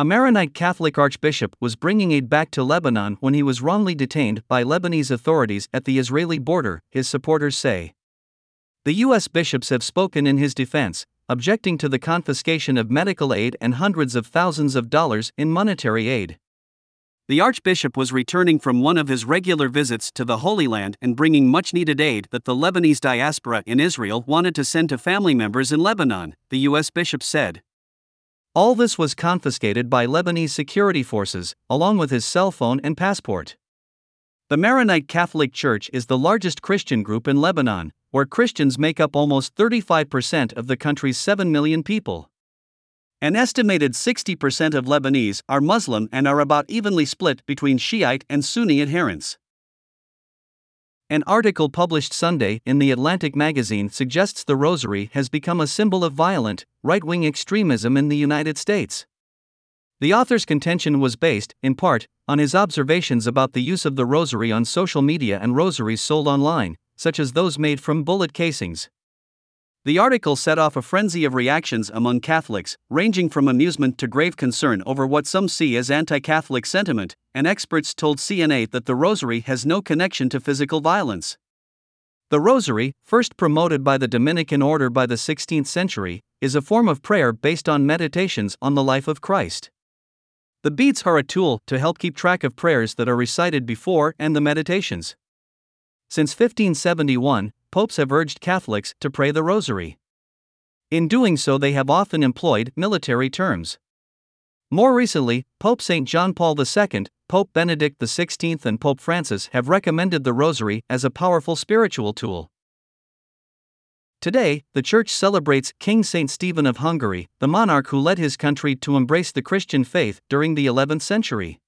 A Maronite Catholic archbishop was bringing aid back to Lebanon when he was wrongly detained by Lebanese authorities at the Israeli border, his supporters say. The U.S. bishops have spoken in his defense, objecting to the confiscation of medical aid and hundreds of thousands of dollars in monetary aid. The Archbishop was returning from one of his regular visits to the Holy Land and bringing much needed aid that the Lebanese diaspora in Israel wanted to send to family members in Lebanon, the U.S. bishop said. All this was confiscated by Lebanese security forces, along with his cell phone and passport. The Maronite Catholic Church is the largest Christian group in Lebanon, where Christians make up almost 35% of the country's 7 million people. An estimated 60% of Lebanese are Muslim and are about evenly split between Shiite and Sunni adherents. An article published Sunday in The Atlantic magazine suggests the rosary has become a symbol of violent, right wing extremism in the United States. The author's contention was based, in part, on his observations about the use of the rosary on social media and rosaries sold online, such as those made from bullet casings. The article set off a frenzy of reactions among Catholics, ranging from amusement to grave concern over what some see as anti Catholic sentiment, and experts told CNA that the rosary has no connection to physical violence. The rosary, first promoted by the Dominican order by the 16th century, is a form of prayer based on meditations on the life of Christ. The beads are a tool to help keep track of prayers that are recited before and the meditations. Since 1571, popes have urged Catholics to pray the Rosary. In doing so, they have often employed military terms. More recently, Pope St. John Paul II, Pope Benedict XVI, and Pope Francis have recommended the Rosary as a powerful spiritual tool. Today, the Church celebrates King St. Stephen of Hungary, the monarch who led his country to embrace the Christian faith during the 11th century.